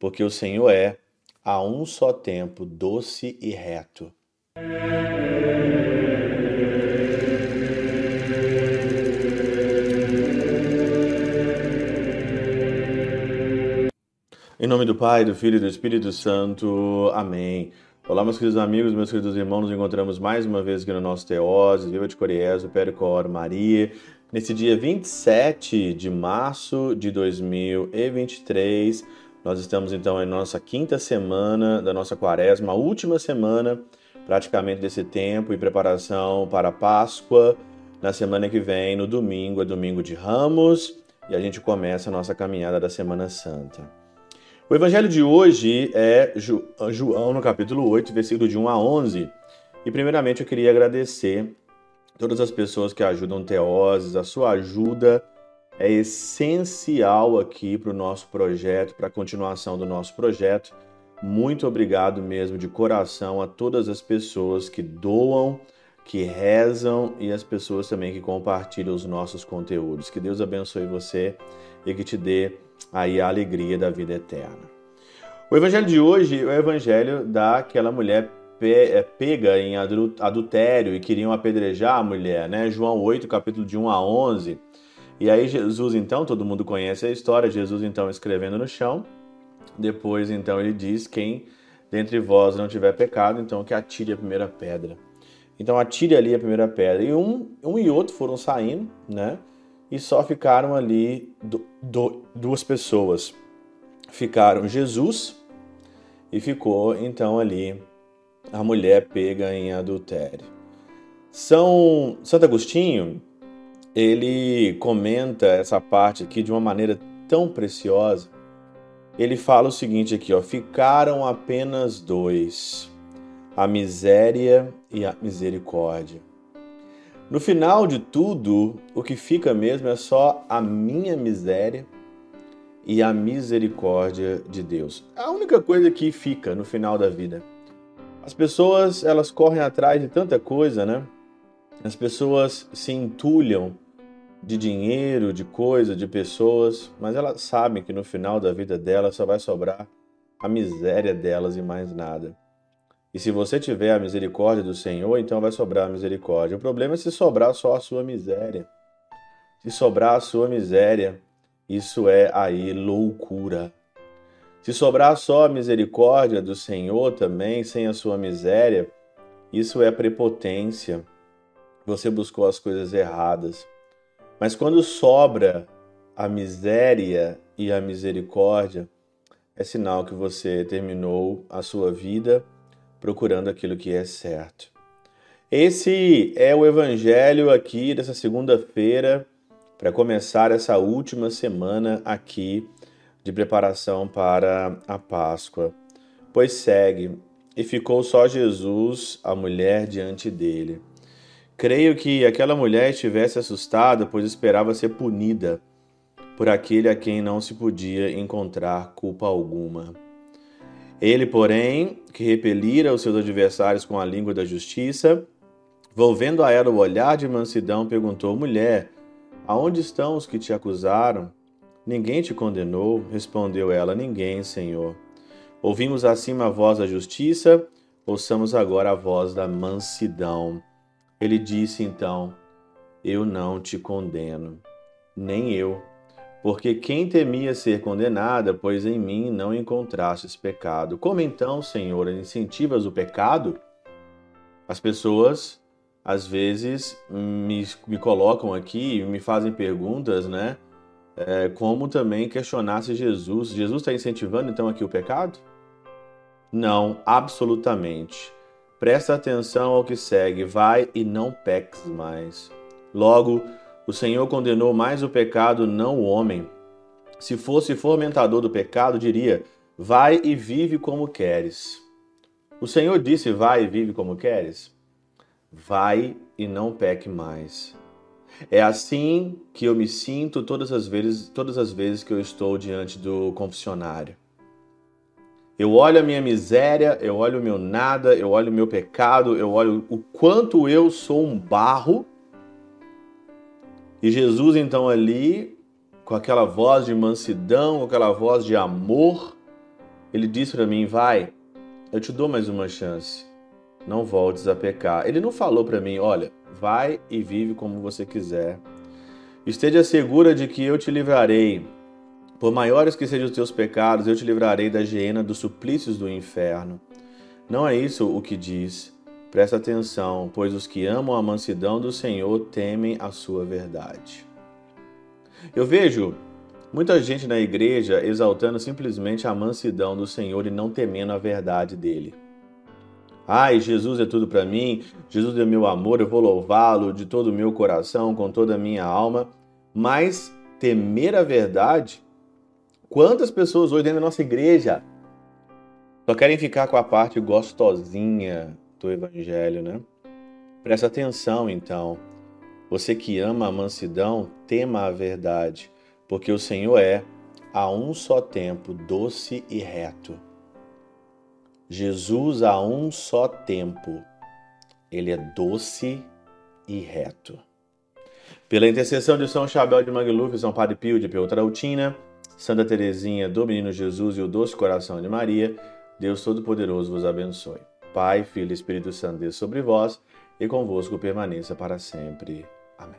porque o Senhor é, a um só tempo, doce e reto. Em nome do Pai, do Filho e do Espírito Santo. Amém. Olá, meus queridos amigos, meus queridos irmãos, nos encontramos mais uma vez aqui no nosso Teose, Viva de Coriés, o Percor Maria, nesse dia 27 de março de 2023. Nós estamos então em nossa quinta semana da nossa quaresma, a última semana praticamente desse tempo e preparação para a Páscoa. Na semana que vem, no domingo, é domingo de Ramos, e a gente começa a nossa caminhada da Semana Santa. O evangelho de hoje é João, no capítulo 8, versículo de 1 a 11. E primeiramente eu queria agradecer todas as pessoas que ajudam Teoses, a sua ajuda é essencial aqui para o nosso projeto, para a continuação do nosso projeto. Muito obrigado mesmo de coração a todas as pessoas que doam, que rezam e as pessoas também que compartilham os nossos conteúdos. Que Deus abençoe você e que te dê aí a alegria da vida eterna. O evangelho de hoje é o evangelho daquela mulher é, pega em adultério e queriam apedrejar a mulher, né? João 8, capítulo de 1 a 11. E aí Jesus, então, todo mundo conhece a história, Jesus então escrevendo no chão. Depois, então, ele diz: Quem dentre vós não tiver pecado, então que atire a primeira pedra. Então atire ali a primeira pedra. E um, um e outro foram saindo, né? e só ficaram ali do, do, duas pessoas. Ficaram Jesus e ficou então ali a mulher pega em adultério. São Santo Agostinho, ele comenta essa parte aqui de uma maneira tão preciosa. Ele fala o seguinte aqui, ó: ficaram apenas dois, a miséria e a misericórdia. No final de tudo, o que fica mesmo é só a minha miséria e a misericórdia de Deus. A única coisa que fica no final da vida. As pessoas, elas correm atrás de tanta coisa, né? As pessoas se entulham de dinheiro, de coisa, de pessoas, mas elas sabem que no final da vida delas só vai sobrar a miséria delas e mais nada. E se você tiver a misericórdia do Senhor, então vai sobrar a misericórdia. O problema é se sobrar só a sua miséria. Se sobrar a sua miséria, isso é aí loucura. Se sobrar só a misericórdia do Senhor também, sem a sua miséria, isso é prepotência. Você buscou as coisas erradas. Mas quando sobra a miséria e a misericórdia, é sinal que você terminou a sua vida procurando aquilo que é certo. Esse é o evangelho aqui dessa segunda-feira, para começar essa última semana aqui de preparação para a Páscoa. Pois segue: E ficou só Jesus, a mulher, diante dele. Creio que aquela mulher estivesse assustada, pois esperava ser punida por aquele a quem não se podia encontrar culpa alguma. Ele, porém, que repelira os seus adversários com a língua da justiça, volvendo a ela o olhar de mansidão, perguntou: Mulher, aonde estão os que te acusaram? Ninguém te condenou? Respondeu ela: Ninguém, Senhor. Ouvimos acima a voz da justiça, ouçamos agora a voz da mansidão. Ele disse então: Eu não te condeno, nem eu porque quem temia ser condenada, pois em mim não encontrastes pecado. Como então, Senhor, incentivas o pecado? As pessoas, às vezes, me, me colocam aqui e me fazem perguntas, né? É, como também questionar se Jesus, Jesus está incentivando então aqui o pecado? Não, absolutamente. Presta atenção ao que segue, vai e não peques mais. Logo, o Senhor condenou mais o pecado, não o homem. Se fosse fomentador do pecado, diria: Vai e vive como queres. O Senhor disse: Vai e vive como queres. Vai e não peque mais. É assim que eu me sinto todas as vezes, todas as vezes que eu estou diante do confessionário. Eu olho a minha miséria, eu olho o meu nada, eu olho o meu pecado, eu olho o quanto eu sou um barro e Jesus, então, ali, com aquela voz de mansidão, com aquela voz de amor, Ele disse para mim: vai, eu te dou mais uma chance. Não voltes a pecar. Ele não falou para mim: olha, vai e vive como você quiser. Esteja segura de que eu te livrarei. Por maiores que sejam os teus pecados, eu te livrarei da hiena dos suplícios do inferno. Não é isso o que diz. Presta atenção, pois os que amam a mansidão do Senhor temem a sua verdade. Eu vejo muita gente na igreja exaltando simplesmente a mansidão do Senhor e não temendo a verdade dele. Ai, Jesus é tudo para mim, Jesus é meu amor, eu vou louvá-lo de todo o meu coração, com toda a minha alma. Mas temer a verdade, quantas pessoas hoje dentro da nossa igreja só querem ficar com a parte gostosinha do evangelho, né? Presta atenção então. Você que ama a mansidão, tema a verdade, porque o Senhor é, a um só tempo, doce e reto. Jesus a um só tempo. Ele é doce e reto. Pela intercessão de São Chabel de Magluf, São Padre Pio de Peltrautina, Santa Teresinha do Menino Jesus e o Doce Coração de Maria, Deus Todo-Poderoso vos abençoe. Pai, Filho e Espírito Santo, Deus sobre vós e convosco permaneça para sempre. Amém.